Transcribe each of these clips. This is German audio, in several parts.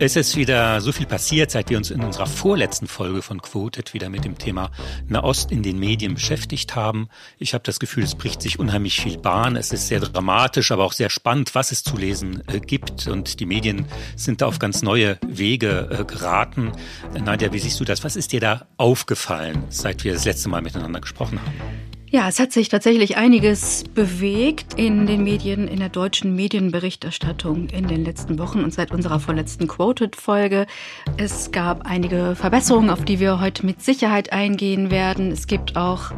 Es ist wieder so viel passiert, seit wir uns in unserer vorletzten Folge von Quoted wieder mit dem Thema Nahost in den Medien beschäftigt haben. Ich habe das Gefühl, es bricht sich unheimlich viel Bahn. Es ist sehr dramatisch, aber auch sehr spannend, was es zu lesen äh, gibt. Und die Medien sind da auf ganz neue Wege äh, geraten. Nadja, wie siehst du das? Was ist dir da aufgefallen, seit wir das letzte Mal miteinander gesprochen haben? Ja, es hat sich tatsächlich einiges bewegt in den Medien, in der deutschen Medienberichterstattung in den letzten Wochen und seit unserer vorletzten Quoted-Folge. Es gab einige Verbesserungen, auf die wir heute mit Sicherheit eingehen werden. Es gibt auch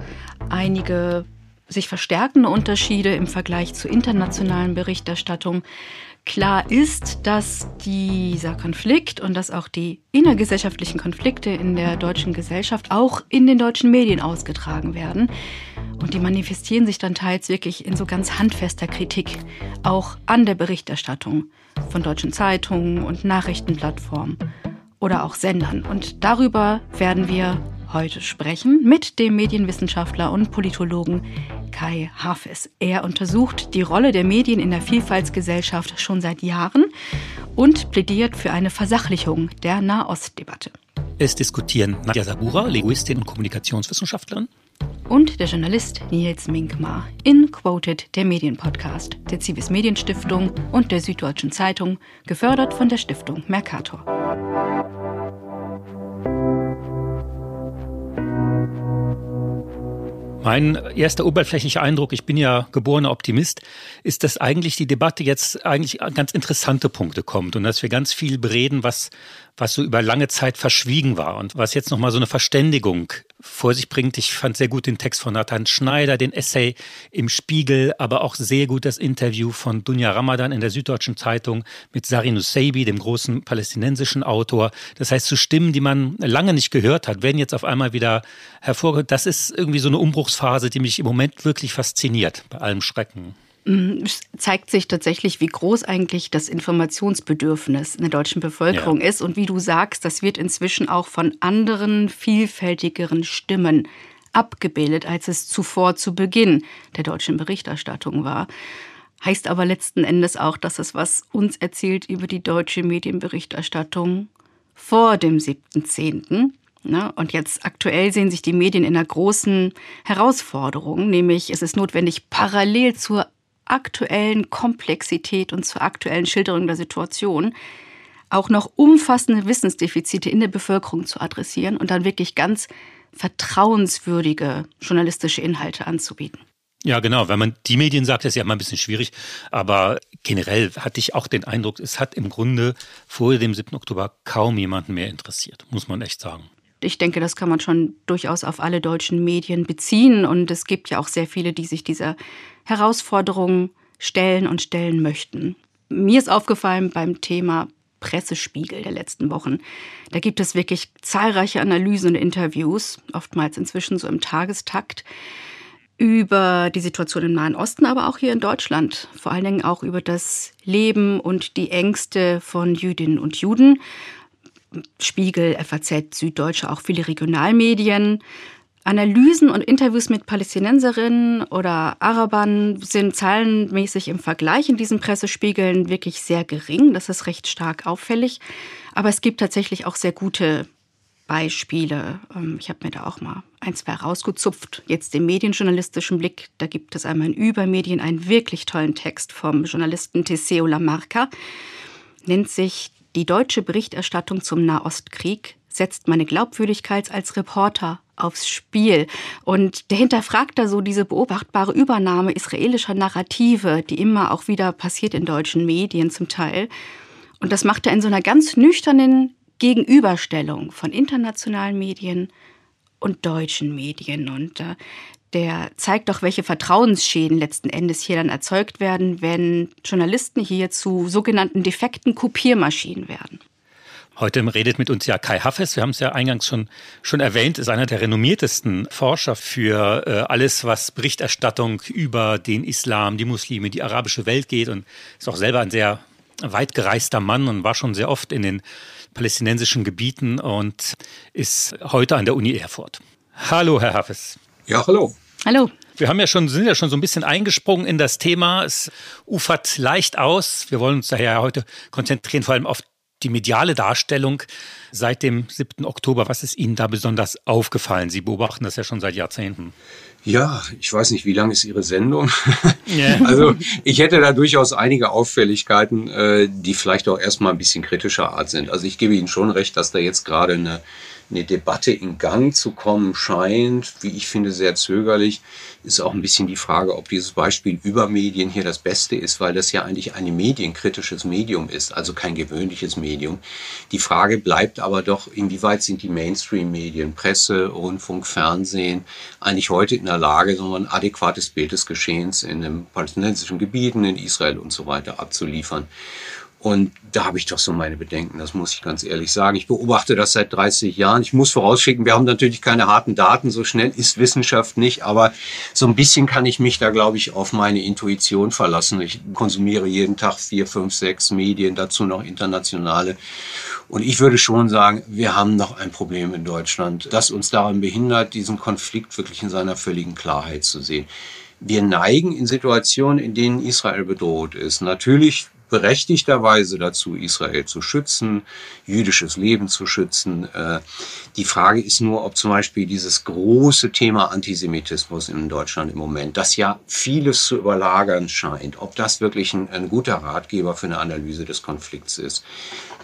einige sich verstärkende Unterschiede im Vergleich zur internationalen Berichterstattung. Klar ist, dass dieser Konflikt und dass auch die innergesellschaftlichen Konflikte in der deutschen Gesellschaft auch in den deutschen Medien ausgetragen werden. Und die manifestieren sich dann teils wirklich in so ganz handfester Kritik, auch an der Berichterstattung von deutschen Zeitungen und Nachrichtenplattformen oder auch Sendern. Und darüber werden wir heute sprechen mit dem Medienwissenschaftler und Politologen Kai Hafes. Er untersucht die Rolle der Medien in der Vielfaltsgesellschaft schon seit Jahren und plädiert für eine Versachlichung der Nahostdebatte. Es diskutieren Nadja Sabura, Linguistin und Kommunikationswissenschaftlerin. Und der Journalist Nils Minkmar in Quoted, der Medienpodcast der Civis Medienstiftung und der Süddeutschen Zeitung, gefördert von der Stiftung Mercator. Mein erster oberflächlicher Eindruck, ich bin ja geborener Optimist, ist, dass eigentlich die Debatte jetzt eigentlich an ganz interessante Punkte kommt und dass wir ganz viel bereden, was, was so über lange Zeit verschwiegen war und was jetzt nochmal so eine Verständigung vor sich bringt. Ich fand sehr gut den Text von Nathan Schneider, den Essay im Spiegel, aber auch sehr gut das Interview von Dunja Ramadan in der Süddeutschen Zeitung mit Sarin Nusseibeh, dem großen palästinensischen Autor. Das heißt, zu Stimmen, die man lange nicht gehört hat, werden jetzt auf einmal wieder hervorgeholt. Das ist irgendwie so eine Umbruchsphase, die mich im Moment wirklich fasziniert, bei allem Schrecken. Es zeigt sich tatsächlich, wie groß eigentlich das Informationsbedürfnis in der deutschen Bevölkerung ja. ist. Und wie du sagst, das wird inzwischen auch von anderen, vielfältigeren Stimmen abgebildet, als es zuvor zu Beginn der deutschen Berichterstattung war. Heißt aber letzten Endes auch, dass es was uns erzählt über die deutsche Medienberichterstattung vor dem 7.10. Ne? Und jetzt aktuell sehen sich die Medien in einer großen Herausforderung, nämlich es ist notwendig, parallel zur aktuellen Komplexität und zur aktuellen Schilderung der Situation auch noch umfassende Wissensdefizite in der Bevölkerung zu adressieren und dann wirklich ganz vertrauenswürdige journalistische Inhalte anzubieten. Ja, genau. Wenn man die Medien sagt, ist ja immer ein bisschen schwierig. Aber generell hatte ich auch den Eindruck, es hat im Grunde vor dem 7. Oktober kaum jemanden mehr interessiert, muss man echt sagen. Ich denke, das kann man schon durchaus auf alle deutschen Medien beziehen. Und es gibt ja auch sehr viele, die sich dieser Herausforderungen stellen und stellen möchten. Mir ist aufgefallen beim Thema Pressespiegel der letzten Wochen. Da gibt es wirklich zahlreiche Analysen und Interviews, oftmals inzwischen so im Tagestakt, über die Situation im Nahen Osten, aber auch hier in Deutschland. Vor allen Dingen auch über das Leben und die Ängste von Jüdinnen und Juden. Spiegel, FAZ, Süddeutsche, auch viele Regionalmedien. Analysen und Interviews mit Palästinenserinnen oder Arabern sind zahlenmäßig im Vergleich in diesen Pressespiegeln wirklich sehr gering. Das ist recht stark auffällig. Aber es gibt tatsächlich auch sehr gute Beispiele. Ähm, ich habe mir da auch mal ein, zwei rausgezupft. Jetzt im medienjournalistischen Blick, da gibt es einmal in Übermedien einen wirklich tollen Text vom Journalisten Teseo Lamarca. Nennt sich Die deutsche Berichterstattung zum Nahostkrieg setzt meine Glaubwürdigkeit als Reporter aufs Spiel. Und der hinterfragt da so diese beobachtbare Übernahme israelischer Narrative, die immer auch wieder passiert in deutschen Medien zum Teil. Und das macht er in so einer ganz nüchternen Gegenüberstellung von internationalen Medien und deutschen Medien. Und äh, der zeigt doch, welche Vertrauensschäden letzten Endes hier dann erzeugt werden, wenn Journalisten hier zu sogenannten defekten Kopiermaschinen werden. Heute redet mit uns ja Kai Haffes. Wir haben es ja eingangs schon, schon erwähnt, ist einer der renommiertesten Forscher für äh, alles, was Berichterstattung über den Islam, die Muslime, die arabische Welt geht und ist auch selber ein sehr weit gereister Mann und war schon sehr oft in den palästinensischen Gebieten und ist heute an der Uni Erfurt. Hallo, Herr Haffes. Ja, hallo. Hallo. Wir haben ja schon, sind ja schon so ein bisschen eingesprungen in das Thema. Es ufert leicht aus. Wir wollen uns daher heute konzentrieren, vor allem auf die mediale Darstellung seit dem 7. Oktober, was ist Ihnen da besonders aufgefallen? Sie beobachten das ja schon seit Jahrzehnten. Ja, ich weiß nicht, wie lang ist Ihre Sendung? Yeah. Also ich hätte da durchaus einige Auffälligkeiten, äh, die vielleicht auch erstmal ein bisschen kritischer Art sind. Also ich gebe Ihnen schon recht, dass da jetzt gerade eine eine Debatte in Gang zu kommen scheint, wie ich finde, sehr zögerlich, ist auch ein bisschen die Frage, ob dieses Beispiel über Medien hier das Beste ist, weil das ja eigentlich ein medienkritisches Medium ist, also kein gewöhnliches Medium. Die Frage bleibt aber doch, inwieweit sind die Mainstream-Medien, Presse, Rundfunk, Fernsehen eigentlich heute in der Lage, so ein adäquates Bild des Geschehens in den palästinensischen Gebieten, in Israel und so weiter abzuliefern. Und da habe ich doch so meine Bedenken, das muss ich ganz ehrlich sagen. Ich beobachte das seit 30 Jahren. Ich muss vorausschicken, wir haben natürlich keine harten Daten, so schnell ist Wissenschaft nicht, aber so ein bisschen kann ich mich da, glaube ich, auf meine Intuition verlassen. Ich konsumiere jeden Tag vier, fünf, sechs Medien, dazu noch internationale. Und ich würde schon sagen, wir haben noch ein Problem in Deutschland, das uns daran behindert, diesen Konflikt wirklich in seiner völligen Klarheit zu sehen. Wir neigen in Situationen, in denen Israel bedroht ist, natürlich berechtigterweise dazu, Israel zu schützen, jüdisches Leben zu schützen. Äh, die Frage ist nur, ob zum Beispiel dieses große Thema Antisemitismus in Deutschland im Moment, das ja vieles zu überlagern scheint, ob das wirklich ein, ein guter Ratgeber für eine Analyse des Konflikts ist.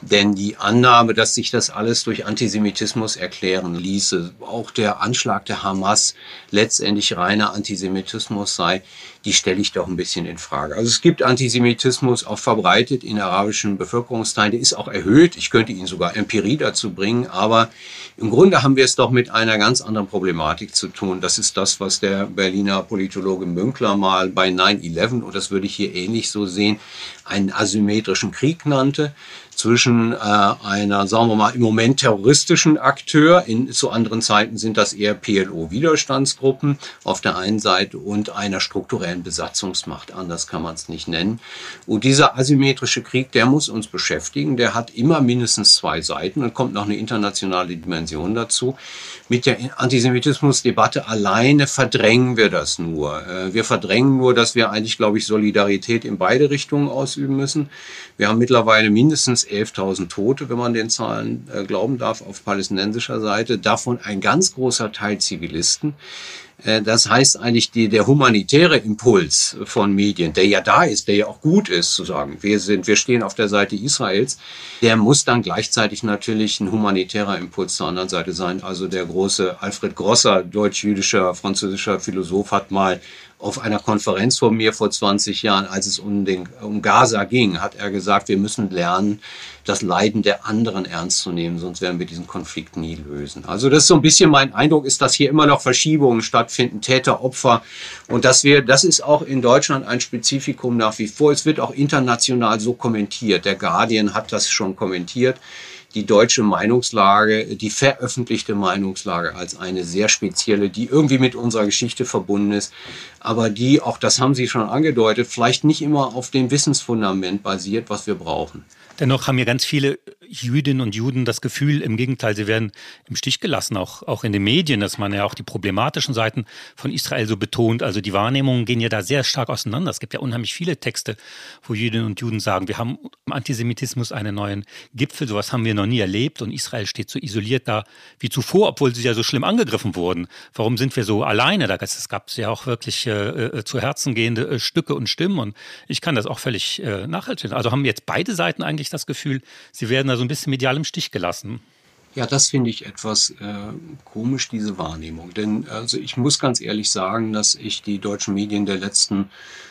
Denn die Annahme, dass sich das alles durch Antisemitismus erklären ließe, auch der Anschlag der Hamas letztendlich reiner Antisemitismus sei, die stelle ich doch ein bisschen in Frage. Also es gibt Antisemitismus auch verbreitet in arabischen Bevölkerungsteilen, der ist auch erhöht. Ich könnte Ihnen sogar Empirie dazu bringen, aber im Grunde haben wir es doch mit einer ganz anderen Problematik zu tun. Das ist das, was der Berliner Politologe Münkler mal bei 9-11, und das würde ich hier ähnlich so sehen, einen asymmetrischen Krieg nannte zwischen äh, einer, sagen wir mal, im Moment terroristischen Akteur, in, zu anderen Zeiten sind das eher PLO-Widerstandsgruppen auf der einen Seite und einer strukturellen Besatzungsmacht, anders kann man es nicht nennen. Und dieser asymmetrische Krieg, der muss uns beschäftigen, der hat immer mindestens zwei Seiten und kommt noch eine internationale Dimension dazu. Mit der Antisemitismusdebatte alleine verdrängen wir das nur. Äh, wir verdrängen nur, dass wir eigentlich, glaube ich, Solidarität in beide Richtungen ausüben müssen. Wir haben mittlerweile mindestens 11.000 Tote, wenn man den Zahlen äh, glauben darf, auf palästinensischer Seite. Davon ein ganz großer Teil Zivilisten. Äh, das heißt eigentlich, die, der humanitäre Impuls von Medien, der ja da ist, der ja auch gut ist, zu sagen, wir sind, wir stehen auf der Seite Israels, der muss dann gleichzeitig natürlich ein humanitärer Impuls zur anderen Seite sein. Also der große Alfred Grosser, deutsch-jüdischer, französischer Philosoph, hat mal auf einer Konferenz von mir vor 20 Jahren, als es um, den, um Gaza ging, hat er gesagt, wir müssen lernen, das Leiden der anderen ernst zu nehmen, sonst werden wir diesen Konflikt nie lösen. Also das ist so ein bisschen mein Eindruck, ist, dass hier immer noch Verschiebungen stattfinden, Täter, Opfer und dass wir, das ist auch in Deutschland ein Spezifikum nach wie vor. Es wird auch international so kommentiert. Der Guardian hat das schon kommentiert die deutsche Meinungslage, die veröffentlichte Meinungslage als eine sehr spezielle, die irgendwie mit unserer Geschichte verbunden ist, aber die, auch das haben Sie schon angedeutet, vielleicht nicht immer auf dem Wissensfundament basiert, was wir brauchen. Dennoch haben ja ganz viele Jüdinnen und Juden das Gefühl, im Gegenteil, sie werden im Stich gelassen, auch, auch in den Medien, dass man ja auch die problematischen Seiten von Israel so betont. Also die Wahrnehmungen gehen ja da sehr stark auseinander. Es gibt ja unheimlich viele Texte, wo Jüdinnen und Juden sagen, wir haben im Antisemitismus einen neuen Gipfel, sowas haben wir noch nie erlebt und Israel steht so isoliert da wie zuvor, obwohl sie ja so schlimm angegriffen wurden. Warum sind wir so alleine? Da gab es ja auch wirklich äh, äh, zu Herzen gehende äh, Stücke und Stimmen und ich kann das auch völlig äh, nachhalten. Also haben jetzt beide Seiten eigentlich das Gefühl, sie werden da so ein bisschen medial im Stich gelassen. Ja, das finde ich etwas äh, komisch, diese Wahrnehmung. Denn also ich muss ganz ehrlich sagen, dass ich die deutschen Medien der letzten,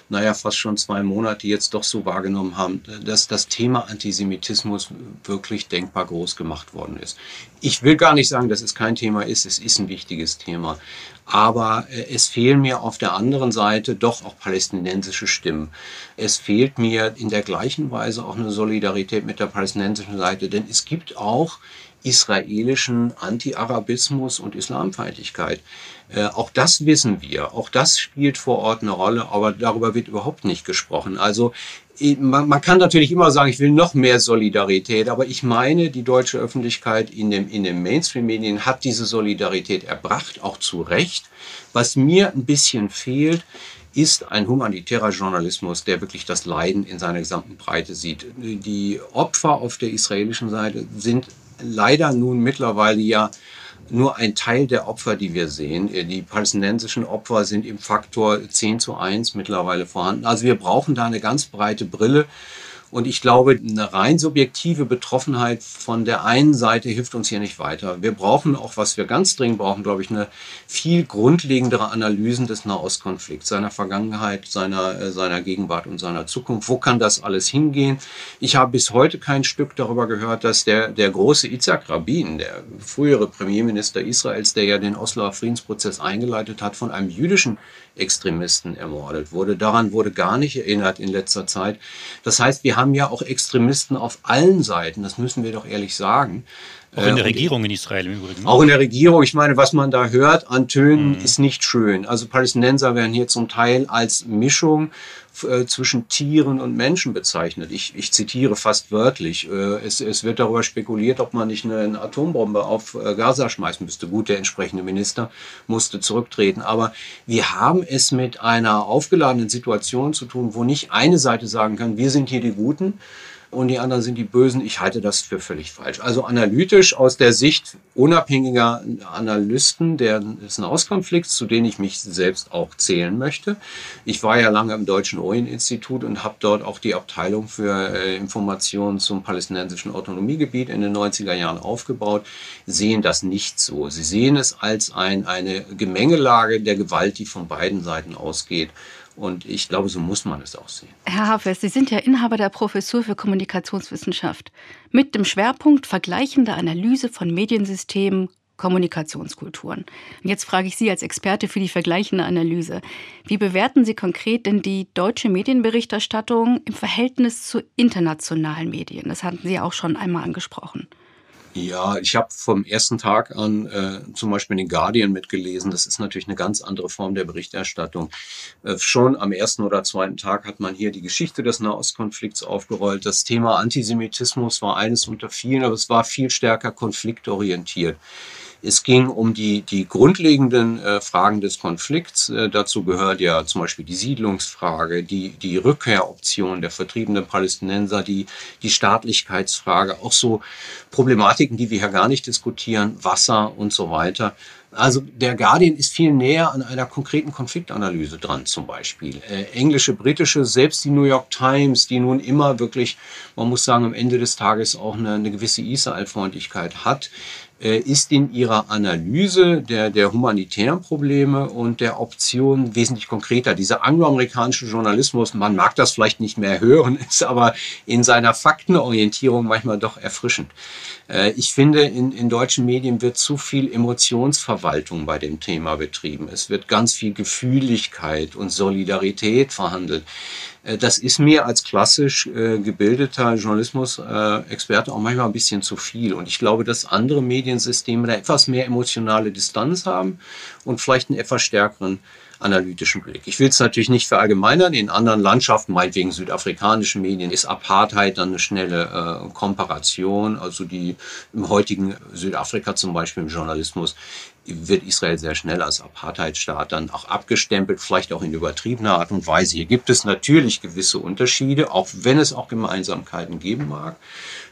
naja, fast schon zwei Monate jetzt doch so wahrgenommen haben, dass das Thema Antisemitismus wirklich denkbar groß gemacht worden ist. Ich will gar nicht sagen, dass es kein Thema ist, es ist ein wichtiges Thema. Aber äh, es fehlen mir auf der anderen Seite doch auch palästinensische Stimmen. Es fehlt mir in der gleichen Weise auch eine Solidarität mit der palästinensischen Seite, denn es gibt auch israelischen Anti-Arabismus und Islamfeindlichkeit. Äh, auch das wissen wir, auch das spielt vor Ort eine Rolle, aber darüber wird überhaupt nicht gesprochen. Also man, man kann natürlich immer sagen, ich will noch mehr Solidarität, aber ich meine, die deutsche Öffentlichkeit in dem, in den Mainstream-Medien hat diese Solidarität erbracht, auch zu Recht. Was mir ein bisschen fehlt, ist ein humanitärer Journalismus, der wirklich das Leiden in seiner gesamten Breite sieht. Die Opfer auf der israelischen Seite sind leider nun mittlerweile ja nur ein Teil der Opfer, die wir sehen. Die palästinensischen Opfer sind im Faktor 10 zu 1 mittlerweile vorhanden. Also wir brauchen da eine ganz breite Brille. Und ich glaube, eine rein subjektive Betroffenheit von der einen Seite hilft uns hier nicht weiter. Wir brauchen auch, was wir ganz dringend brauchen, glaube ich, eine viel grundlegendere Analyse des Nahostkonflikts, seiner Vergangenheit, seiner, äh, seiner Gegenwart und seiner Zukunft. Wo kann das alles hingehen? Ich habe bis heute kein Stück darüber gehört, dass der, der große Itzhak Rabin, der frühere Premierminister Israels, der ja den Osloer Friedensprozess eingeleitet hat, von einem jüdischen Extremisten ermordet wurde. Daran wurde gar nicht erinnert in letzter Zeit. Das heißt, wir haben ja auch Extremisten auf allen Seiten, das müssen wir doch ehrlich sagen. Auch in der äh, Regierung in Israel im Übrigen. Auch in der Regierung. Ich meine, was man da hört an Tönen, mhm. ist nicht schön. Also Palästinenser werden hier zum Teil als Mischung äh, zwischen Tieren und Menschen bezeichnet. Ich, ich zitiere fast wörtlich. Äh, es, es wird darüber spekuliert, ob man nicht eine, Atombombe auf äh, Gaza schmeißen müsste. Gut, der entsprechende Minister musste zurücktreten. Aber wir haben es mit einer aufgeladenen Situation zu tun, wo nicht eine Seite sagen kann, wir sind hier die Guten, und die anderen sind die Bösen. Ich halte das für völlig falsch. Also analytisch aus der Sicht unabhängiger Analysten des Nahostkonflikts, zu denen ich mich selbst auch zählen möchte. Ich war ja lange im Deutschen Orient-Institut und habe dort auch die Abteilung für äh, Informationen zum palästinensischen Autonomiegebiet in den 90er Jahren aufgebaut, sehen das nicht so. Sie sehen es als ein, eine Gemengelage der Gewalt, die von beiden Seiten ausgeht. Und ich glaube, so muss man es auch sehen. Herr Hafes, Sie sind ja Inhaber der Professur für Kommunikationswissenschaft mit dem Schwerpunkt vergleichende Analyse von Mediensystemen, Kommunikationskulturen. Und jetzt frage ich Sie als Experte für die vergleichende Analyse. Wie bewerten Sie konkret denn die deutsche Medienberichterstattung im Verhältnis zu internationalen Medien? Das hatten Sie auch schon einmal angesprochen. Ja, ich habe vom ersten Tag an äh, zum Beispiel den Guardian mitgelesen. Das ist natürlich eine ganz andere Form der Berichterstattung. Äh, schon am ersten oder zweiten Tag hat man hier die Geschichte des Nahostkonflikts aufgerollt. Das Thema Antisemitismus war eines unter vielen, aber es war viel stärker konfliktorientiert. Es ging um die, die grundlegenden äh, Fragen des Konflikts. Äh, dazu gehört ja zum Beispiel die Siedlungsfrage, die, die Rückkehroption der vertriebenen Palästinenser, die, die Staatlichkeitsfrage, auch so Problematiken, die wir hier gar nicht diskutieren, Wasser und so weiter. Also der Guardian ist viel näher an einer konkreten Konfliktanalyse dran, zum Beispiel. Äh, englische, britische, selbst die New York Times, die nun immer wirklich, man muss sagen, am Ende des Tages auch eine, eine gewisse Israel-Freundlichkeit hat, ist in ihrer Analyse der, der humanitären Probleme und der Optionen wesentlich konkreter. Dieser angloamerikanische Journalismus, man mag das vielleicht nicht mehr hören, ist aber in seiner Faktenorientierung manchmal doch erfrischend. Äh, ich finde, in, in deutschen Medien wird zu viel Emotionsverwaltung bei dem Thema betrieben. Es wird ganz viel Gefühligkeit und Solidarität verhandelt. Äh, das ist mir als klassisch äh, gebildeter Journalismus-Experte auch manchmal ein bisschen zu viel. Und ich glaube, dass andere Mediensysteme da etwas mehr emotionale Distanz haben und vielleicht einen etwas stärkeren analytischen Blick. Ich will es natürlich nicht verallgemeinern. In anderen Landschaften, meinetwegen südafrikanischen Medien, ist Apartheid dann eine schnelle äh, Komparation. Also die im heutigen Südafrika zum Beispiel im Journalismus wird Israel sehr schnell als Apartheidstaat dann auch abgestempelt, vielleicht auch in übertriebener Art und Weise. Hier gibt es natürlich gewisse Unterschiede, auch wenn es auch Gemeinsamkeiten geben mag.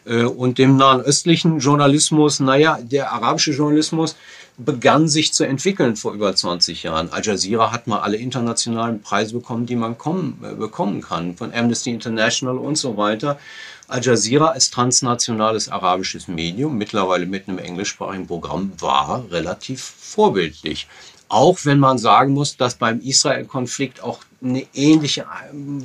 Äh, und dem nahen östlichen Journalismus, naja, der arabische Journalismus begann sich zu entwickeln vor über 20 Jahren. Al Jazeera hat mal alle internationalen Preise bekommen, die man kommen, äh, bekommen kann, von Amnesty International und so weiter. Al Jazeera als transnationales arabisches Medium, mittlerweile mit einem englischsprachigen Programm, war relativ vorbildlich. Auch wenn man sagen muss, dass beim Israel-Konflikt auch eine ähnliche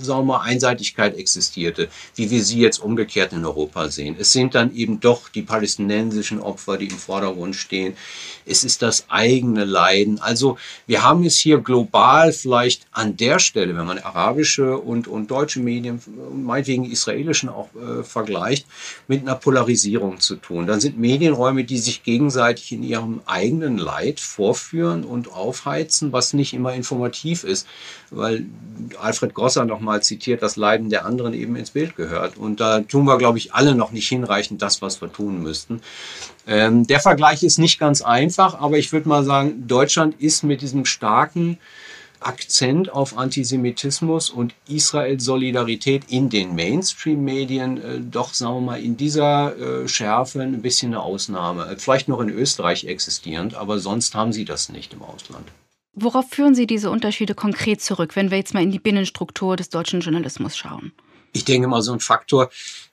sagen wir mal, Einseitigkeit existierte, wie wir sie jetzt umgekehrt in Europa sehen. Es sind dann eben doch die palästinensischen Opfer, die im Vordergrund stehen. Es ist das eigene Leiden. Also wir haben es hier global vielleicht an der Stelle, wenn man arabische und, und deutsche Medien, meinetwegen israelischen auch äh, vergleicht, mit einer Polarisierung zu tun. Dann sind Medienräume, die sich gegenseitig in ihrem eigenen Leid vorführen und aufheizen, was nicht immer informativ ist, weil Alfred Grosser nochmal zitiert, das Leiden der anderen eben ins Bild gehört. Und da tun wir, glaube ich, alle noch nicht hinreichend das, was wir tun müssten. Ähm, der Vergleich ist nicht ganz einfach, aber ich würde mal sagen, Deutschland ist mit diesem starken Akzent auf Antisemitismus und Israel-Solidarität in den Mainstream-Medien äh, doch, sagen wir mal, in dieser äh, Schärfe ein bisschen eine Ausnahme. Vielleicht noch in Österreich existierend, aber sonst haben sie das nicht im Ausland. Worauf führen Sie diese Unterschiede konkret zurück, wenn wir jetzt mal in die Binnenstruktur des deutschen Journalismus schauen? Ich denke mal, so ein Faktor,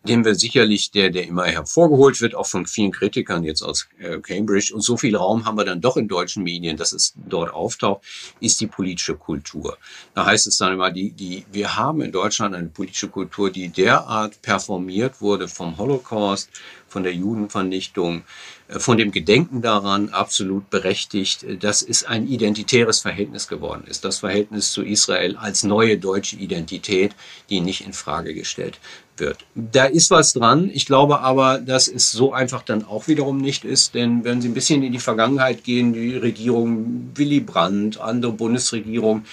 den wir sicherlich, der, der immer hervorgeholt wird, auch von vielen Kritikern jetzt aus äh, Cambridge, und so viel Raum haben wir dann doch in deutschen Medien, dass es dort auftaucht, ist die politische Kultur. Da heißt es dann immer, die, die, wir haben in Deutschland eine politische Kultur, die derart performiert wurde vom Holocaust, von der Judenvernichtung, äh, von dem Gedenken daran absolut berechtigt, äh, dass es ein identitäres Verhältnis geworden ist. Das Verhältnis zu Israel als neue deutsche Identität, die nicht in Frage gestellt wird. Da ist was dran. Ich glaube aber, dass es so einfach dann auch wiederum nicht ist, denn wenn Sie ein bisschen in die Vergangenheit gehen, die Regierung Willy Brandt, andere Bundesregierungen,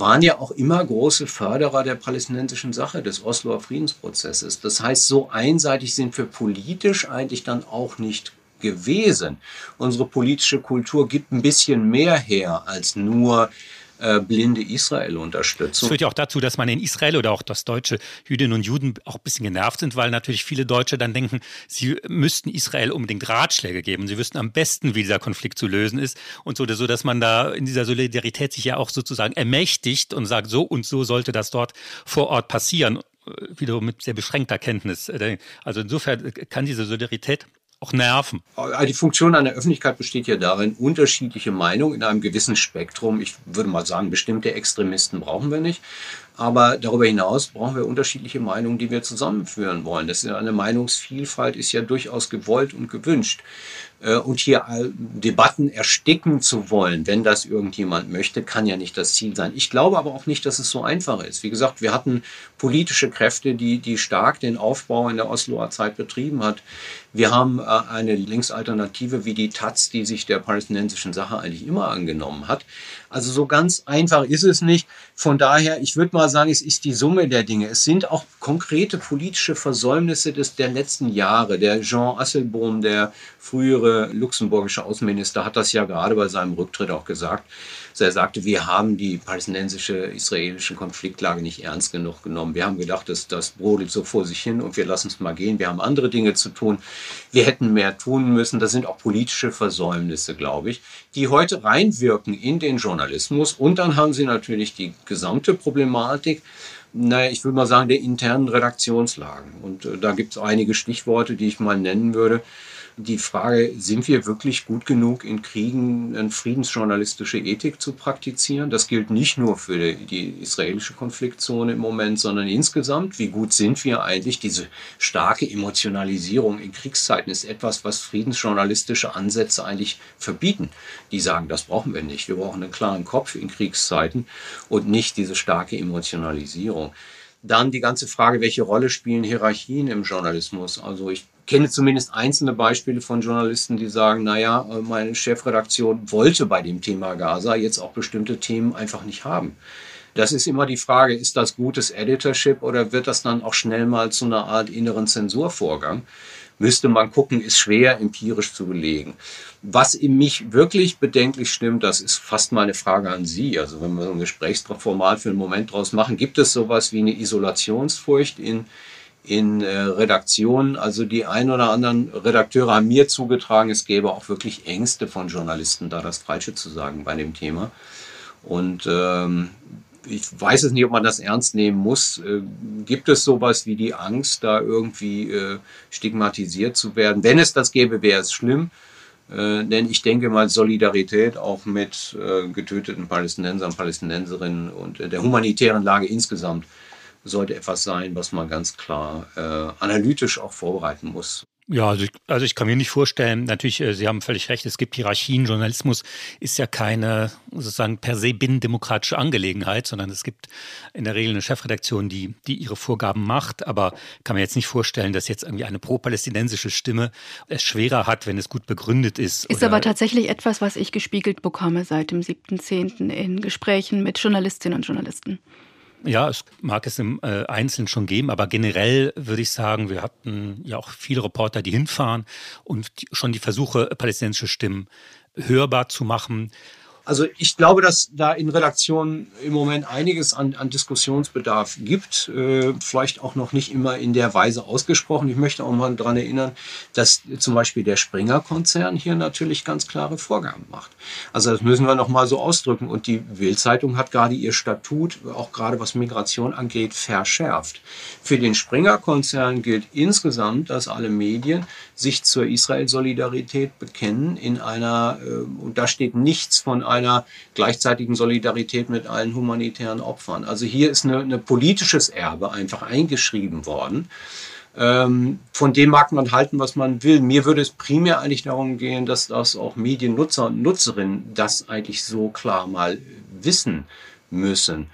waren ja auch immer große Förderer der palästinensischen Sache, des Osloer Friedensprozesses. Das heißt, so einseitig sind wir politisch eigentlich dann auch nicht gewesen. Unsere politische Kultur gibt ein bisschen mehr her als nur äh, blinde Israel-Unterstützung. Das führt ja auch dazu, dass man in Israel oder auch das deutsche Jüdinnen und Juden auch ein bisschen genervt sind, weil natürlich viele Deutsche dann denken, sie müssten Israel unbedingt Ratschläge geben. Sie wüssten am besten, wie dieser Konflikt zu lösen ist und so, so dass man da in dieser Solidarität sich ja auch sozusagen ermächtigt und sagt, so und so sollte das dort vor Ort passieren äh, wiederum mit sehr beschränkter Kenntnis. Also insofern kann diese Solidarität auch nerven. Die Funktion einer Öffentlichkeit besteht ja darin, unterschiedliche Meinungen in einem gewissen Spektrum, ich würde mal sagen, bestimmte Extremisten brauchen wir nicht, aber darüber hinaus brauchen wir unterschiedliche Meinungen, die wir zusammenführen wollen. Das ist eine Meinungsvielfalt ist ja durchaus gewollt und gewünscht. Äh, und hier Debatten ersticken zu wollen, wenn das irgendjemand möchte, kann ja nicht das Ziel sein. Ich glaube aber auch nicht, dass es so einfach ist. Wie gesagt, wir hatten politische Kräfte, die, die stark den Aufbau in der Osloer Zeit betrieben hat. Wir haben äh, eine Linksalternative wie die Taz, die sich der palästinensischen Sache eigentlich immer angenommen hat. Also so ganz einfach ist es nicht. Von daher, ich würde mal sagen, es ist die Summe der Dinge. Es sind auch konkrete politische Versäumnisse des, der letzten Jahre. Der Jean Asselbohm, der frühere luxemburgische Außenminister, hat das ja gerade bei seinem Rücktritt auch gesagt. Er sagte, wir haben die palästinensische israelische Konfliktlage nicht ernst genug genommen. Wir haben gedacht, dass das brodelt so vor sich hin und wir lassen es mal gehen. Wir haben andere Dinge zu tun. Wir hätten mehr tun müssen. Das sind auch politische Versäumnisse, glaube ich, die heute reinwirken in den Journalismus. Und dann haben Sie natürlich die gesamte Problematik naja, ich würde mal sagen, der internen Redaktionslagen. Und äh, da gibt es einige Stichworte, die ich mal nennen würde die Frage, sind wir wirklich gut genug in Kriegen eine friedensjournalistische Ethik zu praktizieren? Das gilt nicht nur für die israelische Konfliktzone im Moment, sondern insgesamt. Wie gut sind wir eigentlich? Diese starke Emotionalisierung in Kriegszeiten ist etwas, was friedensjournalistische Ansätze eigentlich verbieten. Die sagen, das brauchen wir nicht. Wir brauchen einen klaren Kopf in Kriegszeiten und nicht diese starke Emotionalisierung. Dann die ganze Frage, welche Rolle spielen Hierarchien im Journalismus? Also ich kenne zumindest einzelne Beispiele von Journalisten, die sagen, naja, meine Chefredaktion wollte bei dem Thema Gaza jetzt auch bestimmte Themen einfach nicht haben. Das ist immer die Frage, ist das gutes Editorship oder wird das dann auch schnell mal zu einer Art inneren Zensurvorgang? Müsste man gucken, ist schwer empirisch zu belegen. Was in mich wirklich bedenklich stimmt, das ist fast mal eine Frage an Sie. Also wenn wir so ein Gesprächsformat für einen Moment draus machen, gibt es sowas wie eine Isolationsfurcht in, in äh, Redaktionen? Also die ein oder anderen Redakteure haben mir zugetragen, es gäbe auch wirklich Ängste von Journalisten, da das Falsche zu sagen bei dem Thema. Und ähm, ich weiß es nicht, ob man das ernst nehmen muss. Äh, gibt es sowas wie die Angst, da irgendwie äh, stigmatisiert zu werden? Wenn es das gäbe, wäre es schlimm. Äh, denn ich denke mal, Solidarität auch mit getöteten Palästinensern, Palästinenserinnen und der humanitären Lage insgesamt sollte etwas sein, was man ganz klar analytisch auch vorbereiten muss. Ja, also ich, also ich kann mir nicht vorstellen, natürlich, äh, Sie haben völlig recht, es gibt Hierarchien. Journalismus ist ja keine sozusagen per se binnendemokratische Angelegenheit, sondern es gibt in der Regel eine Chefredaktion, die, die ihre Vorgaben macht. Aber kann mir jetzt nicht vorstellen, dass jetzt irgendwie eine pro-palästinensische Stimme es schwerer hat, wenn es gut begründet ist. Ist aber tatsächlich etwas, was ich gespiegelt bekomme seit dem 7.10. in Gesprächen mit Journalistinnen und Journalisten. Ja, es mag es im äh, Einzelnen schon geben, aber generell würde ich sagen, wir hatten ja auch viele Reporter, die hinfahren und die, schon die Versuche, palästinensische Stimmen hörbar zu machen. Also ich glaube, dass da in Redaktionen im Moment einiges an, an Diskussionsbedarf gibt, äh, vielleicht auch noch nicht immer in der Weise ausgesprochen. Ich möchte auch mal daran erinnern, dass zum Beispiel der Springer-Konzern hier natürlich ganz klare Vorgaben macht. Also das müssen wir noch mal so ausdrücken. Und die Bild-Zeitung hat gerade ihr Statut, auch gerade was Migration angeht, verschärft. Für den Springer-Konzern gilt insgesamt, dass alle Medien sich zur Israel-Solidarität bekennen in einer, äh, und da steht nichts von einer gleichzeitigen Solidarität mit allen humanitären Opfern. Also hier ist ein politisches Erbe einfach eingeschrieben worden. Ähm, von dem mag man halten, was man will. Mir würde es primär eigentlich darum gehen, dass das auch Mediennutzer und Nutzerinnen das eigentlich so klar mal wissen müssen.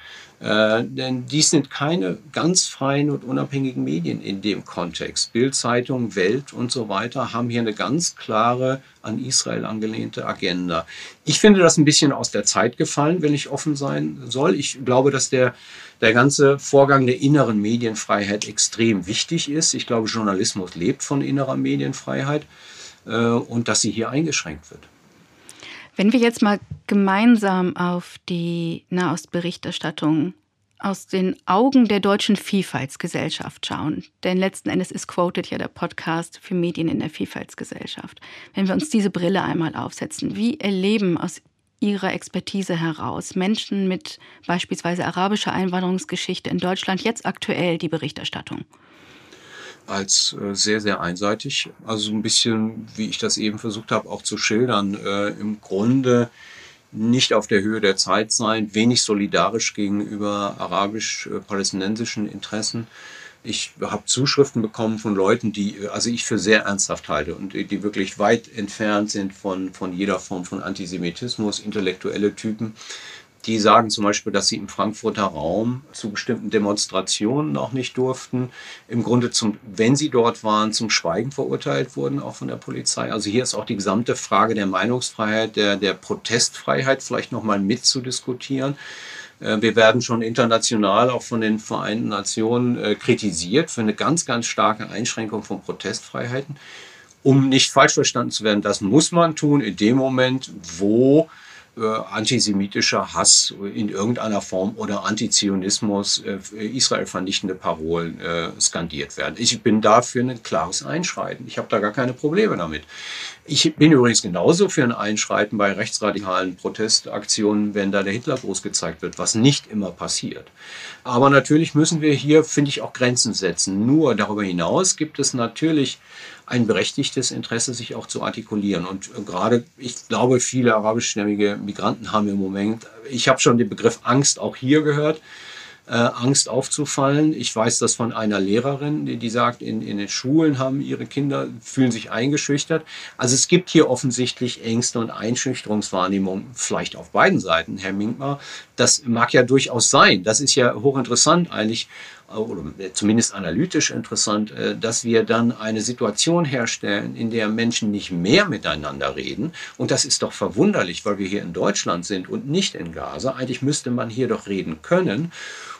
Äh, denn dies sind keine ganz freien und unabhängigen Medien in dem Kontext. Bild, Zeitung, Welt und so weiter haben hier eine ganz klare an Israel angelehnte Agenda. Ich finde das ein bisschen aus der Zeit gefallen, wenn ich offen sein soll. Ich glaube, dass der, der ganze Vorgang der inneren Medienfreiheit extrem wichtig ist. Ich glaube, Journalismus lebt von innerer Medienfreiheit äh, und dass sie hier eingeschränkt wird. Wenn wir jetzt mal gemeinsam auf die Nahostberichterstattung aus den Augen der deutschen Vielfaltsgesellschaft schauen, denn letzten Endes ist Quoted ja der Podcast für Medien in der Vielfaltsgesellschaft. Wenn wir uns diese Brille einmal aufsetzen, wie erleben aus Ihrer Expertise heraus Menschen mit beispielsweise arabischer Einwanderungsgeschichte in Deutschland jetzt aktuell die Berichterstattung? Als äh, sehr, sehr einseitig. Also so ein bisschen, wie ich das eben versucht habe, auch zu schildern, äh, im Grunde nicht auf der Höhe der Zeit sein, wenig solidarisch gegenüber arabisch-palästinensischen Interessen. Ich habe Zuschriften bekommen von Leuten, die also ich für sehr ernsthaft halte und die wirklich weit entfernt sind von, von jeder Form von Antisemitismus, intellektuelle Typen, die sagen zum Beispiel, dass sie im Frankfurter Raum zu bestimmten Demonstrationen auch nicht durften. Im Grunde, zum, wenn sie dort waren, zum Schweigen verurteilt wurden, auch von der Polizei. Also hier ist auch die gesamte Frage der Meinungsfreiheit, der, der Protestfreiheit vielleicht nochmal mitzudiskutieren. Äh, wir werden schon international auch von den Vereinten Nationen äh, kritisiert für eine ganz, ganz starke Einschränkung von Protestfreiheiten. Um nicht falsch verstanden zu werden, das muss man tun in dem Moment, wo antisemitischer Hass in irgendeiner Form oder Antizionismus, äh, Israel vernichtende Parolen äh, skandiert werden. Ich bin dafür ein klares Einschreiten. Ich habe da gar keine Probleme damit. Ich bin übrigens genauso für ein Einschreiten bei rechtsradikalen Protestaktionen, wenn da der Hitlergruß gezeigt wird, was nicht immer passiert. Aber natürlich müssen wir hier, finde ich, auch Grenzen setzen. Nur darüber hinaus gibt es natürlich ein berechtigtes Interesse, sich auch zu artikulieren. Und gerade, ich glaube, viele arabischstämmige Migranten haben im Moment, ich habe schon den Begriff Angst auch hier gehört, äh, Angst aufzufallen. Ich weiß das von einer Lehrerin, die, die sagt, in, in den Schulen haben ihre Kinder, fühlen sich eingeschüchtert. Also es gibt hier offensichtlich Ängste und Einschüchterungswahrnehmung, vielleicht auf beiden Seiten, Herr Minkmar. Das mag ja durchaus sein. Das ist ja hochinteressant eigentlich oder zumindest analytisch interessant, äh, dass wir dann eine Situation herstellen, in der Menschen nicht mehr miteinander reden. Und das ist doch verwunderlich, weil wir hier in Deutschland sind und nicht in Gaza. Eigentlich müsste man hier doch reden können.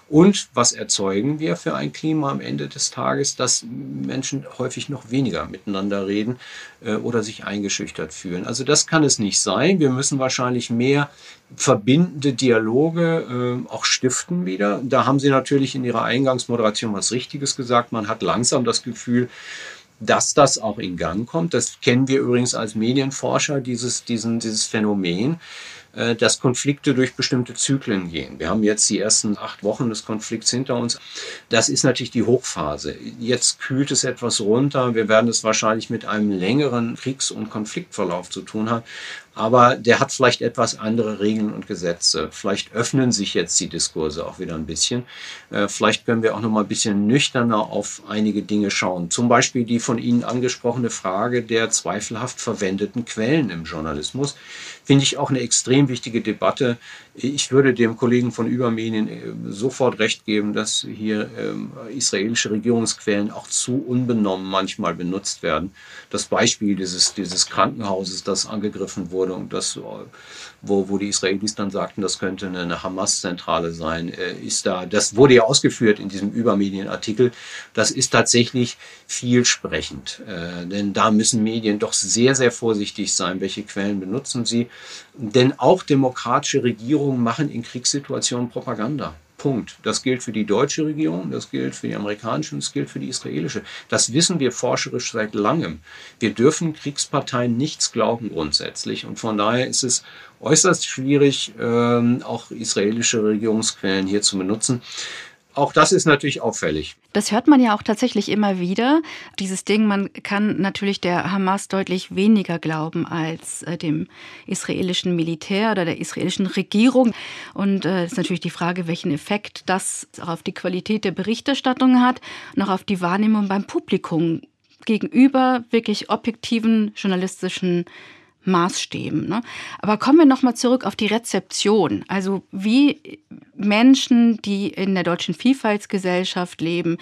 Und was erzeugen wir für ein Klima am Ende des Tages, dass Menschen häufig noch weniger miteinander reden äh, oder sich eingeschüchtert fühlen. Also das kann es nicht sein. Wir müssen wahrscheinlich mehr verbindende Dialoge äh, auch stiften wieder. Da haben Sie natürlich in Ihrer Eingangsmoderation was Richtiges gesagt. Man hat langsam das Gefühl, dass das auch in Gang kommt. Das kennen wir übrigens als Medienforscher, dieses, diesen, dieses Phänomen. Äh, dass Konflikte durch bestimmte Zyklen gehen. Wir haben jetzt die ersten acht Wochen des Konflikts hinter uns. Das ist natürlich die Hochphase. Jetzt kühlt es etwas runter. Wir werden es wahrscheinlich mit einem längeren Kriegs- und Konfliktverlauf zu tun haben. Aber der hat vielleicht etwas andere Regeln und Gesetze. Vielleicht öffnen sich jetzt die Diskurse auch wieder ein bisschen. Äh, vielleicht können wir auch noch mal ein bisschen nüchterner auf einige Dinge schauen. Zum Beispiel die von Ihnen angesprochene Frage der zweifelhaft verwendeten Quellen im Journalismus finde ich auch eine extrem wichtige Debatte. Ich würde dem Kollegen von Übermedien äh, sofort recht geben, dass hier ähm, israelische Regierungsquellen auch zu unbenommen manchmal benutzt werden. Das Beispiel dieses, dieses Krankenhauses, das angegriffen wurde, wurde und das, wo, wo die Israelis dann sagten, das könnte eine, eine Hamas-Zentrale sein, äh, ist da, das wurde ja ausgeführt in diesem Übermedienartikel, das ist tatsächlich vielsprechend, äh, denn da müssen Medien doch sehr, sehr vorsichtig sein, welche Quellen benutzen sie, denn auch demokratische Regierungen machen in Kriegssituationen Propaganda. Punkt. Das gilt für die deutsche Regierung, das gilt für die amerikanische und das gilt für die israelische. Das wissen wir forscherisch seit langem. Wir dürfen Kriegsparteien nichts glauben grundsätzlich. Und von daher ist es äußerst schwierig, ähm, auch israelische Regierungsquellen hier zu benutzen. Auch das ist natürlich auffällig. Das hört man ja auch tatsächlich immer wieder. Dieses Ding, man kann natürlich der Hamas deutlich weniger glauben als äh, dem israelischen Militär oder der israelischen Regierung. Und es äh, ist natürlich die Frage, welchen Effekt das auch auf die Qualität der Berichterstattung hat und auch auf die Wahrnehmung beim Publikum gegenüber wirklich objektiven journalistischen Maßstäben. Ne? Aber kommen wir nochmal zurück auf die Rezeption. Also wie Menschen, die in der deutschen Vielfaltsgesellschaft leben,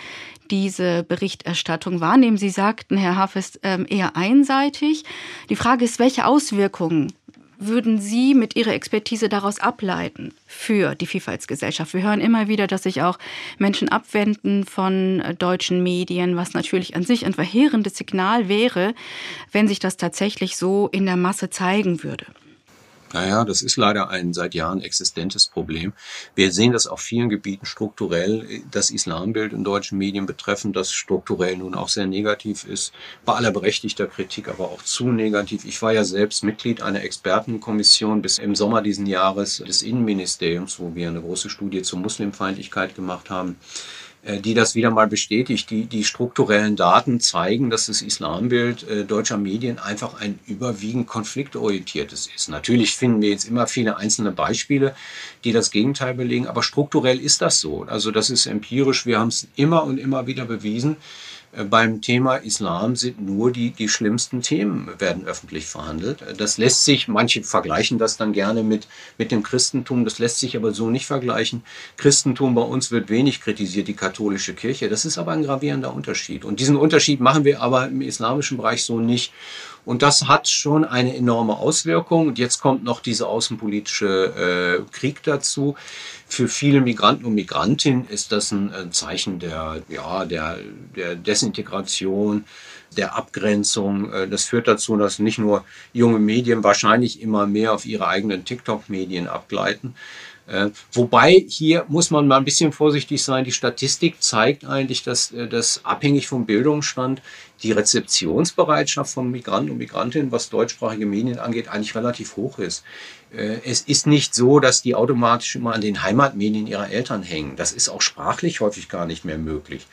diese Berichterstattung wahrnehmen. Sie sagten, Herr Hafest, ähm, eher einseitig. Die Frage ist, welche Auswirkungen würden Sie mit Ihrer Expertise daraus ableiten für die Vielfaltsgesellschaft? Wir hören immer wieder, dass sich auch Menschen abwenden von äh, deutschen Medien, was natürlich an sich ein verheerendes Signal wäre, wenn sich das tatsächlich so in der Masse zeigen würde. Naja, das ist leider ein seit Jahren existentes Problem. Wir sehen das auf vielen Gebieten strukturell, das Islambild in deutschen Medien betreffend, das strukturell nun auch sehr negativ ist, bei aller berechtigter Kritik aber auch zu negativ. Ich war ja selbst Mitglied einer Expertenkommission bis im Sommer diesen Jahres des Innenministeriums, wo wir eine große Studie zur Muslimfeindlichkeit gemacht haben. Äh, die das wieder mal bestätigt. Die, die strukturellen Daten zeigen, dass das Islambild äh, deutscher Medien einfach ein überwiegend konfliktorientiertes ist. Natürlich finden wir jetzt immer viele einzelne Beispiele, die das Gegenteil belegen, aber strukturell ist das so. Also das ist empirisch. Wir haben es immer und immer wieder bewiesen. Äh, beim Thema Islam sind nur die, die schlimmsten Themen werden öffentlich verhandelt. Äh, das lässt sich, manche vergleichen das dann gerne mit, mit dem Christentum, das lässt sich aber so nicht vergleichen. Christentum bei uns wird wenig kritisiert, die katholische Kirche. Das ist aber ein gravierender Unterschied. Und diesen Unterschied machen wir aber im islamischen Bereich so nicht. Und das hat schon eine enorme Auswirkung. Und jetzt kommt noch dieser außenpolitische äh, Krieg dazu. Für viele Migranten und Migrantinnen ist das ein, ein Zeichen der, ja, der, der Desintegration, der Abgrenzung. Äh, das führt dazu, dass nicht nur junge Medien wahrscheinlich immer mehr auf ihre eigenen TikTok-Medien abgleiten, wobei hier muss man mal ein bisschen vorsichtig sein. Die Statistik zeigt eigentlich, dass äh, das abhängig vom Bildungsstand die Rezeptionsbereitschaft von Migranten und Migrantinnen, was deutschsprachige Medien angeht, eigentlich relativ hoch ist. Äh, es ist nicht so, dass die automatisch immer an den Heimatmedien ihrer Eltern hängen. Das ist auch sprachlich häufig gar nicht mehr möglich.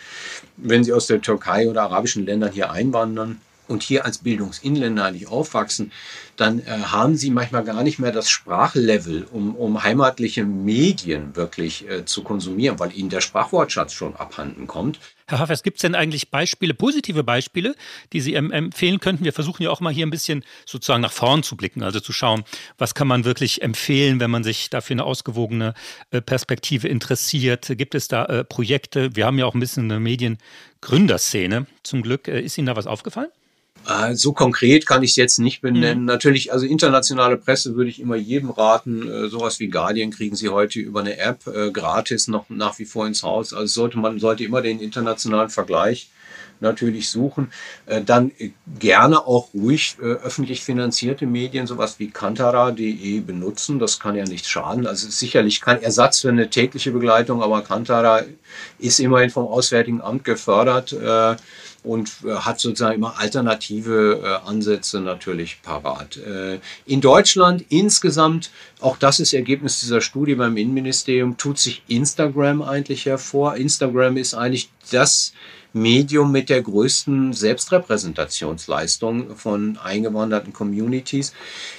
Wenn sie aus der Türkei oder arabischen Ländern hier einwandern, und hier als Bildungsinländer eigentlich aufwachsen, dann äh, haben sie manchmal gar nicht mehr das Sprachlevel, um, um heimatliche Medien wirklich äh, zu konsumieren, weil ihnen der Sprachwortschatz schon abhanden kommt. Herr Hafers, gibt es denn eigentlich Beispiele, positive Beispiele, die Sie empfehlen könnten? Wir versuchen ja auch mal hier ein bisschen sozusagen nach vorn zu blicken, also zu schauen, was kann man wirklich empfehlen, wenn man sich dafür eine ausgewogene äh, Perspektive interessiert. Gibt es da äh, Projekte? Wir haben ja auch ein bisschen eine Mediengründerszene. Zum Glück. Äh, ist Ihnen da was aufgefallen? Äh, so konkret kann ich es jetzt nicht benennen. Mhm. Natürlich, also internationale Presse würde ich immer jedem raten. Äh, sowas wie Guardian kriegen Sie heute über eine App äh, gratis noch nach wie vor ins Haus. Also sollte man sollte immer den internationalen Vergleich natürlich suchen. Dann gerne auch ruhig öffentlich finanzierte Medien, sowas wie kantara.de benutzen. Das kann ja nicht schaden. Also ist sicherlich kein Ersatz für eine tägliche Begleitung, aber Kantara ist immerhin vom Auswärtigen Amt gefördert und äh, hat sozusagen immer alternative äh, Ansätze natürlich parat. Äh, in Deutschland insgesamt, auch das ist Ergebnis dieser Studie beim Innenministerium, tut sich Instagram eigentlich hervor. Instagram ist eigentlich das Medium mit der größten Selbstrepräsentationsleistung von eingewanderten Communities.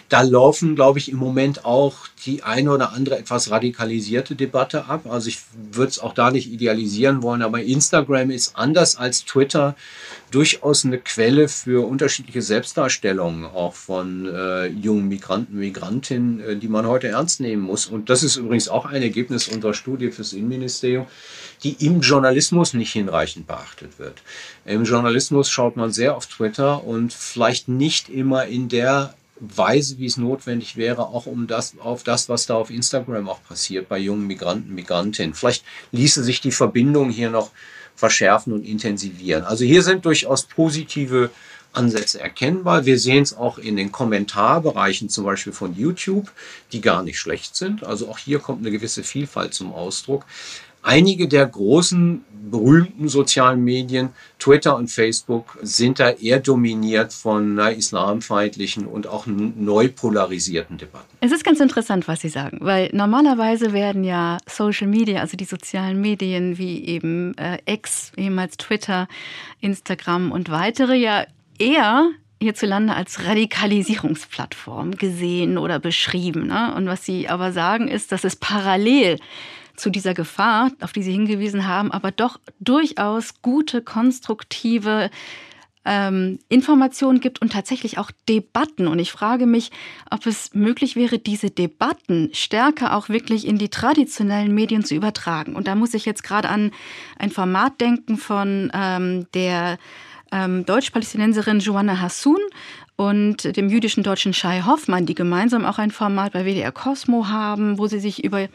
Da laufen, glaube ich, im Moment auch die eine oder andere etwas radikalisierte Debatte ab. Also ich würde es auch da nicht idealisieren wollen, aber Instagram ist anders als Twitter durchaus eine Quelle für unterschiedliche Selbstdarstellungen, auch von äh, jungen Migranten, Migrantinnen, äh, die man heute ernst nehmen muss. Und das ist übrigens auch ein Ergebnis unserer Studie fürs Innenministerium die im Journalismus nicht hinreichend beachtet wird. Im Journalismus schaut man sehr auf Twitter und vielleicht nicht immer in der Weise, wie es notwendig wäre, auch um das, auf das, was da auf Instagram auch passiert bei jungen Migranten, Migrantinnen. Vielleicht ließe sich die Verbindung hier noch verschärfen und intensivieren. Also hier sind durchaus positive Ansätze erkennbar. Wir sehen es auch in den Kommentarbereichen zum Beispiel von YouTube, die gar nicht schlecht sind. Also auch hier kommt eine gewisse Vielfalt zum Ausdruck. Einige der großen, berühmten sozialen Medien, Twitter und Facebook, sind da eher dominiert von na, islamfeindlichen und auch neu polarisierten Debatten. Es ist ganz interessant, was Sie sagen, weil normalerweise werden ja Social Media, also die sozialen Medien wie eben äh, X, ehemals Twitter, Instagram und weitere, ja eher hierzulande als Radikalisierungsplattform gesehen oder beschrieben. Ne? Und was Sie aber sagen, ist, dass es parallel zu dieser Gefahr, auf die Sie hingewiesen haben, aber doch durchaus gute, konstruktive ähm, Informationen gibt und tatsächlich auch Debatten. Und ich frage mich, ob es möglich wäre, diese Debatten stärker auch wirklich in die traditionellen Medien zu übertragen. Und da muss ich jetzt gerade an ein Format denken von ähm, der ähm, Deutsch-Palästinenserin Joanna Hassoun und dem jüdischen Deutschen Shai Hoffmann, die gemeinsam auch ein Format bei WDR Cosmo haben, wo sie sich über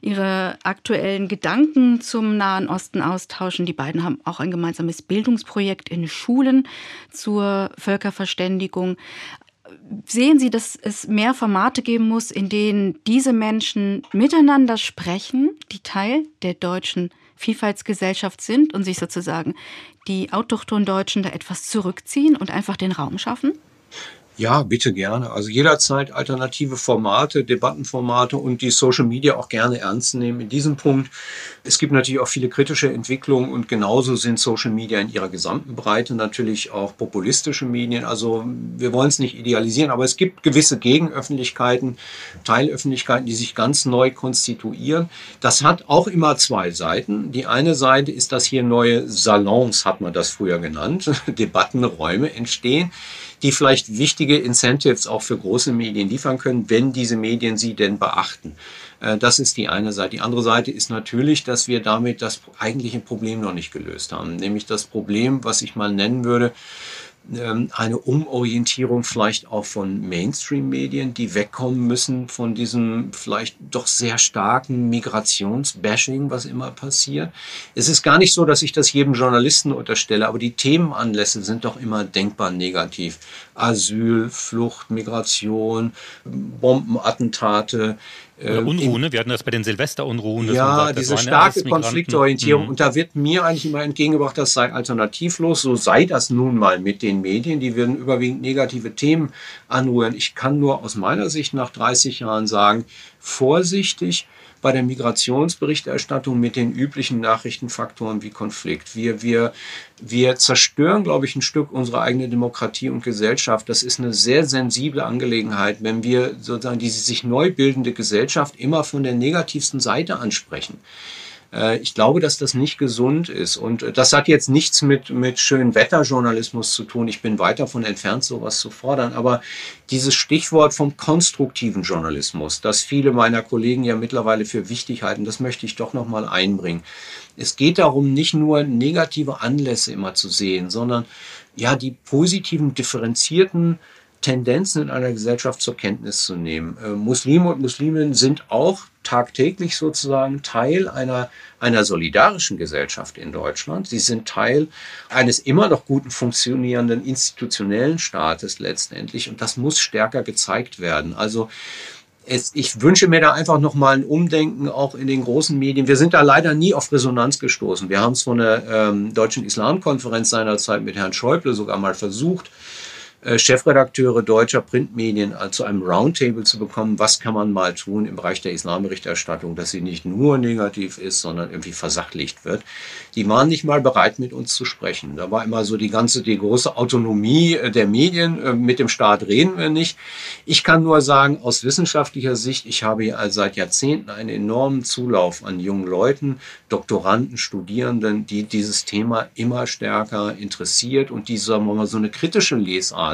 ihre aktuellen Gedanken zum Nahen Osten austauschen. Die beiden haben auch ein gemeinsames Bildungsprojekt in Schulen zur Völkerverständigung. Sehen Sie, dass es mehr Formate geben muss, in denen diese Menschen miteinander sprechen, die Teil der deutschen Vielfaltsgesellschaft sind und sich sozusagen die autochthonen Deutschen da etwas zurückziehen und einfach den Raum schaffen? Ja, bitte gerne. Also jederzeit alternative Formate, Debattenformate und die Social Media auch gerne ernst nehmen. In diesem Punkt, es gibt natürlich auch viele kritische Entwicklungen und genauso sind Social Media in ihrer gesamten Breite natürlich auch populistische Medien. Also wir wollen es nicht idealisieren, aber es gibt gewisse Gegenöffentlichkeiten, Teilöffentlichkeiten, die sich ganz neu konstituieren. Das hat auch immer zwei Seiten. Die eine Seite ist, dass hier neue Salons, hat man das früher genannt, Debattenräume entstehen die vielleicht wichtige Incentives auch für große Medien liefern können, wenn diese Medien sie denn beachten. Äh, das ist die eine Seite. Die andere Seite ist natürlich, dass wir damit das eigentliche Problem noch nicht gelöst haben, nämlich das Problem, was ich mal nennen würde, eine Umorientierung vielleicht auch von Mainstream-Medien, die wegkommen müssen von diesem vielleicht doch sehr starken Migrationsbashing, was immer passiert. Es ist gar nicht so, dass ich das jedem Journalisten unterstelle, aber die Themenanlässe sind doch immer denkbar negativ. Asyl, Flucht, Migration, Bombenattentate, ähm, Unruhen, ne? wir hatten das bei den Silvesterunruhen. Ja, diese starke Konfliktorientierung. Mhm. Und da wird mir eigentlich immer entgegengebracht, das sei alternativlos. So sei das nun mal mit den Medien. Die werden überwiegend negative Themen anrühren. Ich kann nur aus meiner Sicht nach 30 Jahren sagen, vorsichtig bei der Migrationsberichterstattung mit den üblichen Nachrichtenfaktoren wie Konflikt. Wir, wir, wir zerstören, glaube ich, ein Stück unsere eigene Demokratie und Gesellschaft. Das ist eine sehr sensible Angelegenheit, wenn wir sozusagen diese sich neu bildende Gesellschaft immer von der negativsten Seite ansprechen. Äh, ich glaube, dass das nicht gesund ist. Und äh, das hat jetzt nichts mit, mit schönen Wetterjournalismus zu tun. Ich bin weit davon entfernt, sowas zu fordern. Aber dieses Stichwort vom konstruktiven Journalismus, das viele meiner Kollegen ja mittlerweile für wichtig halten, das möchte ich doch nochmal einbringen. Es geht darum, nicht nur negative Anlässe immer zu sehen, sondern ja, die positiven, differenzierten Tendenzen in einer Gesellschaft zur Kenntnis zu nehmen. Äh, Muslime und Musliminnen sind auch tagtäglich sozusagen Teil einer, einer solidarischen Gesellschaft in Deutschland. Sie sind Teil eines immer noch guten funktionierenden institutionellen Staates letztendlich und das muss stärker gezeigt werden. Also es, ich wünsche mir da einfach nochmal ein Umdenken auch in den großen Medien. Wir sind da leider nie auf Resonanz gestoßen. Wir haben es von der ähm, Deutschen Islamkonferenz seinerzeit mit Herrn Schäuble sogar mal versucht, äh, Chefredakteure deutscher Printmedien äh, zu einem Roundtable zu bekommen, was kann man mal tun im Bereich der Islamberichterstattung, dass sie nicht nur negativ ist, sondern irgendwie versachlicht wird. Die waren nicht mal bereit, mit uns zu sprechen. Da war immer so die ganze, die große Autonomie äh, der Medien. Mit dem Staat reden wir nicht. Ich kann nur sagen, aus wissenschaftlicher Sicht, ich habe hier seit Jahrzehnten einen enormen Zulauf an jungen Leuten, Doktoranden, Studierenden, die dieses Thema immer stärker interessiert und die, sagen wir mal, so eine kritische Lesart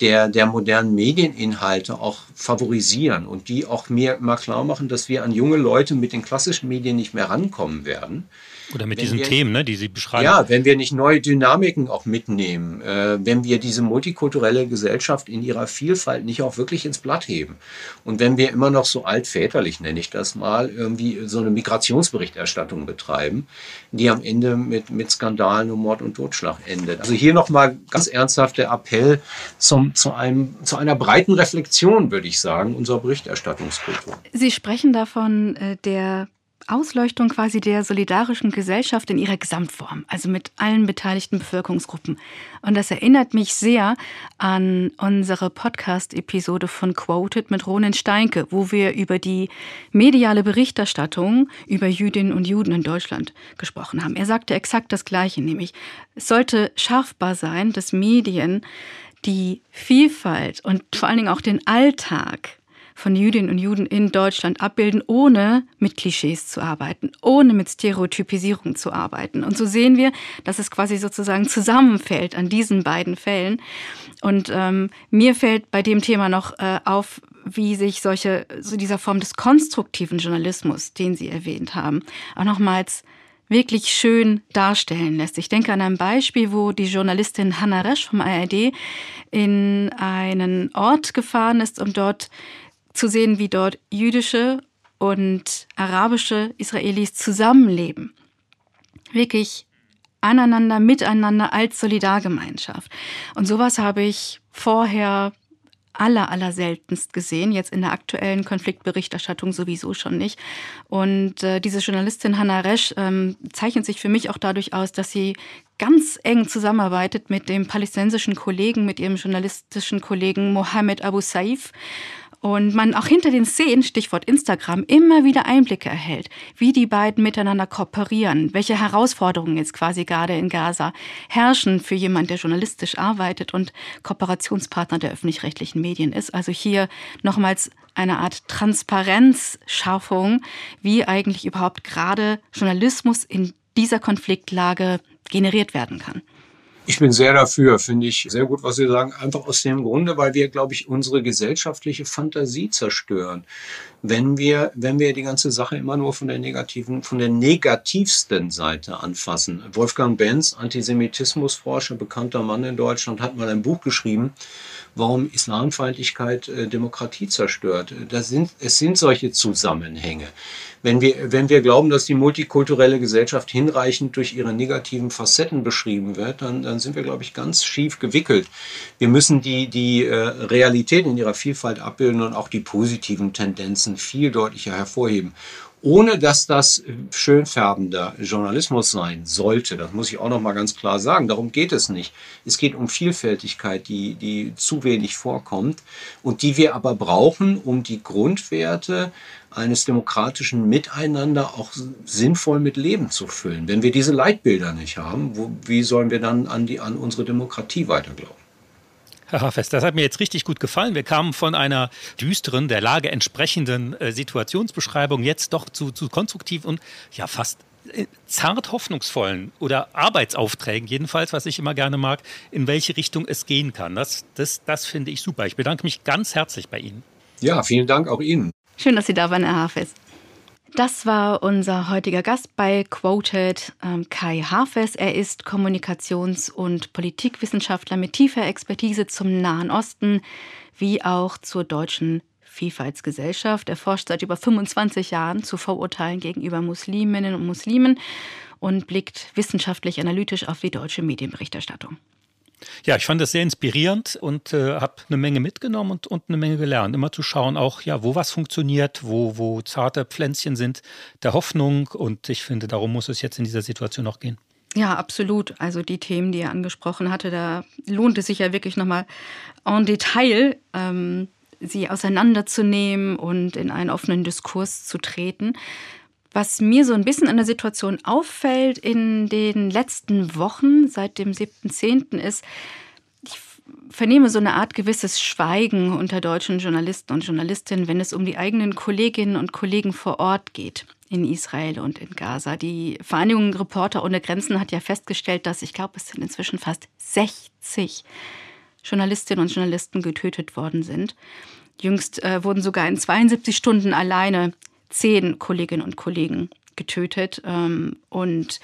der, der modernen Medieninhalte auch favorisieren und die auch mir mal klar machen, dass wir an junge Leute mit den klassischen Medien nicht mehr rankommen werden. Oder mit diesen wir, Themen, ne, die Sie beschreiben. Ja, wenn wir nicht neue Dynamiken auch mitnehmen, äh, wenn wir diese multikulturelle Gesellschaft in ihrer Vielfalt nicht auch wirklich ins Blatt heben. Und wenn wir immer noch so altväterlich, nenne ich das mal, irgendwie so eine Migrationsberichterstattung betreiben, die am Ende mit, mit Skandalen und Mord und Totschlag endet. Also hier nochmal ganz ernsthaft der Appell zum, zu, einem, zu einer breiten Reflexion, würde ich sagen, unserer Berichterstattungskultur. Sie sprechen davon, äh, der Ausleuchtung quasi der solidarischen Gesellschaft in ihrer Gesamtform, also mit allen beteiligten Bevölkerungsgruppen. Und das erinnert mich sehr an unsere Podcast-Episode von Quoted mit Ronen Steinke, wo wir über die mediale Berichterstattung über Jüdinnen und Juden in Deutschland gesprochen haben. Er sagte exakt das Gleiche, nämlich es sollte schaffbar sein, dass Medien die Vielfalt und vor allen Dingen auch den Alltag von Jüdinnen und Juden in Deutschland abbilden, ohne mit Klischees zu arbeiten, ohne mit Stereotypisierung zu arbeiten. Und so sehen wir, dass es quasi sozusagen zusammenfällt an diesen beiden Fällen. Und ähm, mir fällt bei dem Thema noch äh, auf, wie sich solche, so dieser Form des konstruktiven Journalismus, den Sie erwähnt haben, auch nochmals wirklich schön darstellen lässt. Ich denke an ein Beispiel, wo die Journalistin Hannah Resch vom ARD in einen Ort gefahren ist, um dort zu sehen, wie dort jüdische und arabische Israelis zusammenleben. Wirklich aneinander, miteinander als Solidargemeinschaft. Und sowas habe ich vorher aller, aller seltenst gesehen, jetzt in der aktuellen Konfliktberichterstattung sowieso schon nicht. Und äh, diese Journalistin Hannah Resch ähm, zeichnet sich für mich auch dadurch aus, dass sie ganz eng zusammenarbeitet mit dem palästinensischen Kollegen, mit ihrem journalistischen Kollegen Mohammed Abu Saif und man auch hinter den Szenen, Stichwort Instagram, immer wieder Einblicke erhält, wie die beiden miteinander kooperieren, welche Herausforderungen jetzt quasi gerade in Gaza herrschen für jemand, der journalistisch arbeitet und Kooperationspartner der öffentlich-rechtlichen Medien ist. Also hier nochmals eine Art Transparenzschaffung, wie eigentlich überhaupt gerade Journalismus in dieser Konfliktlage generiert werden kann. Ich bin sehr dafür, finde ich sehr gut, was Sie sagen. Einfach aus dem Grunde, weil wir, glaube ich, unsere gesellschaftliche Fantasie zerstören. Wenn wir, wenn wir die ganze Sache immer nur von der negativen, von der negativsten Seite anfassen. Wolfgang Benz, Antisemitismusforscher, bekannter Mann in Deutschland, hat mal ein Buch geschrieben, warum Islamfeindlichkeit äh, Demokratie zerstört. Das sind, es sind solche Zusammenhänge. Wenn wir, wenn wir glauben, dass die multikulturelle Gesellschaft hinreichend durch ihre negativen Facetten beschrieben wird, dann, dann sind wir, glaube ich, ganz schief gewickelt. Wir müssen die, die äh, Realität in ihrer Vielfalt abbilden und auch die positiven Tendenzen viel deutlicher hervorheben ohne dass das schönfärbender Journalismus sein sollte. Das muss ich auch noch mal ganz klar sagen. Darum geht es nicht. Es geht um Vielfältigkeit, die, die zu wenig vorkommt und die wir aber brauchen, um die Grundwerte eines demokratischen Miteinander auch sinnvoll mit Leben zu füllen. Wenn wir diese Leitbilder nicht haben, wo, wie sollen wir dann an, die, an unsere Demokratie weiter glauben? Herr Hafest, das hat mir jetzt richtig gut gefallen. Wir kamen von einer düsteren, der Lage entsprechenden äh, Situationsbeschreibung jetzt doch zu, zu konstruktiv und ja fast äh, zart hoffnungsvollen oder Arbeitsaufträgen jedenfalls, was ich immer gerne mag, in welche Richtung es gehen kann. Das, das, das finde ich super. Ich bedanke mich ganz herzlich bei Ihnen. Ja, vielen Dank auch Ihnen. Schön, dass Sie da waren, Herr Hafes. Das war unser heutiger Gast bei Quoted, ähm, Kai Hafes. Er ist Kommunikations- und Politikwissenschaftler mit tiefer Expertise zum Nahen Osten wie auch zur deutschen Vielfaltsgesellschaft. Er forscht seit über 25 Jahren zu Vorurteilen gegenüber Musliminnen und Muslimen und blickt wissenschaftlich analytisch auf die deutsche Medienberichterstattung. Ja, ich fand das sehr inspirierend und äh, habe eine Menge mitgenommen und, und eine Menge gelernt. Immer zu schauen, auch ja, wo was funktioniert, wo, wo zarte Pflänzchen sind der Hoffnung. Und ich finde, darum muss es jetzt in dieser Situation auch gehen. Ja, absolut. Also die Themen, die er angesprochen hatte, da lohnt es sich ja wirklich nochmal en Detail, ähm, sie auseinanderzunehmen und in einen offenen Diskurs zu treten. Was mir so ein bisschen an der Situation auffällt in den letzten Wochen seit dem 7.10. ist, ich vernehme so eine Art gewisses Schweigen unter deutschen Journalisten und Journalistinnen, wenn es um die eigenen Kolleginnen und Kollegen vor Ort geht in Israel und in Gaza. Die Vereinigung Reporter ohne Grenzen hat ja festgestellt, dass ich glaube, es sind inzwischen fast 60 Journalistinnen und Journalisten getötet worden sind. Jüngst äh, wurden sogar in 72 Stunden alleine zehn Kolleginnen und Kollegen getötet. Ähm, und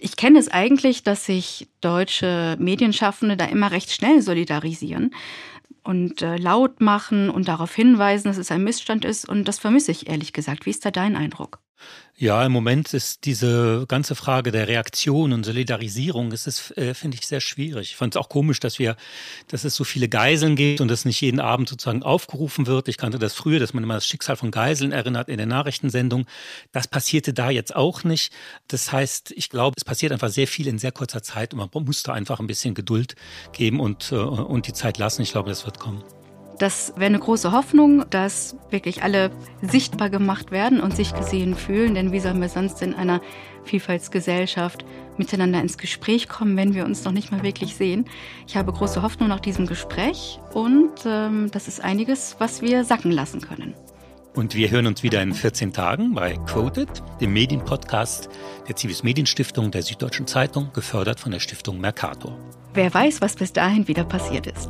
ich kenne es eigentlich, dass sich deutsche Medienschaffende da immer recht schnell solidarisieren und äh, laut machen und darauf hinweisen, dass es ein Missstand ist. Und das vermisse ich ehrlich gesagt. Wie ist da dein Eindruck? Ja, im Moment ist diese ganze Frage der Reaktion und Solidarisierung, ist es, äh, finde ich, sehr schwierig. Ich fand es auch komisch, dass wir, dass es so viele Geiseln gibt und dass nicht jeden Abend sozusagen aufgerufen wird. Ich kannte das früher, dass man immer das Schicksal von Geiseln erinnert in der Nachrichtensendung. Das passierte da jetzt auch nicht. Das heißt, ich glaube, es passiert einfach sehr viel in sehr kurzer Zeit und man muss da einfach ein bisschen Geduld geben und, äh, und die Zeit lassen. Ich glaube, das wird kommen. Das wäre eine große Hoffnung, dass wirklich alle sichtbar gemacht werden und sich gesehen fühlen. Denn wie sollen wir sonst in einer Vielfaltsgesellschaft miteinander ins Gespräch kommen, wenn wir uns noch nicht mal wirklich sehen? Ich habe große Hoffnung nach diesem Gespräch und ähm, das ist einiges, was wir sacken lassen können. Und wir hören uns wieder in 14 Tagen bei Quoted, dem Medienpodcast der Zivis Medienstiftung der Süddeutschen Zeitung, gefördert von der Stiftung Mercator. Wer weiß, was bis dahin wieder passiert ist.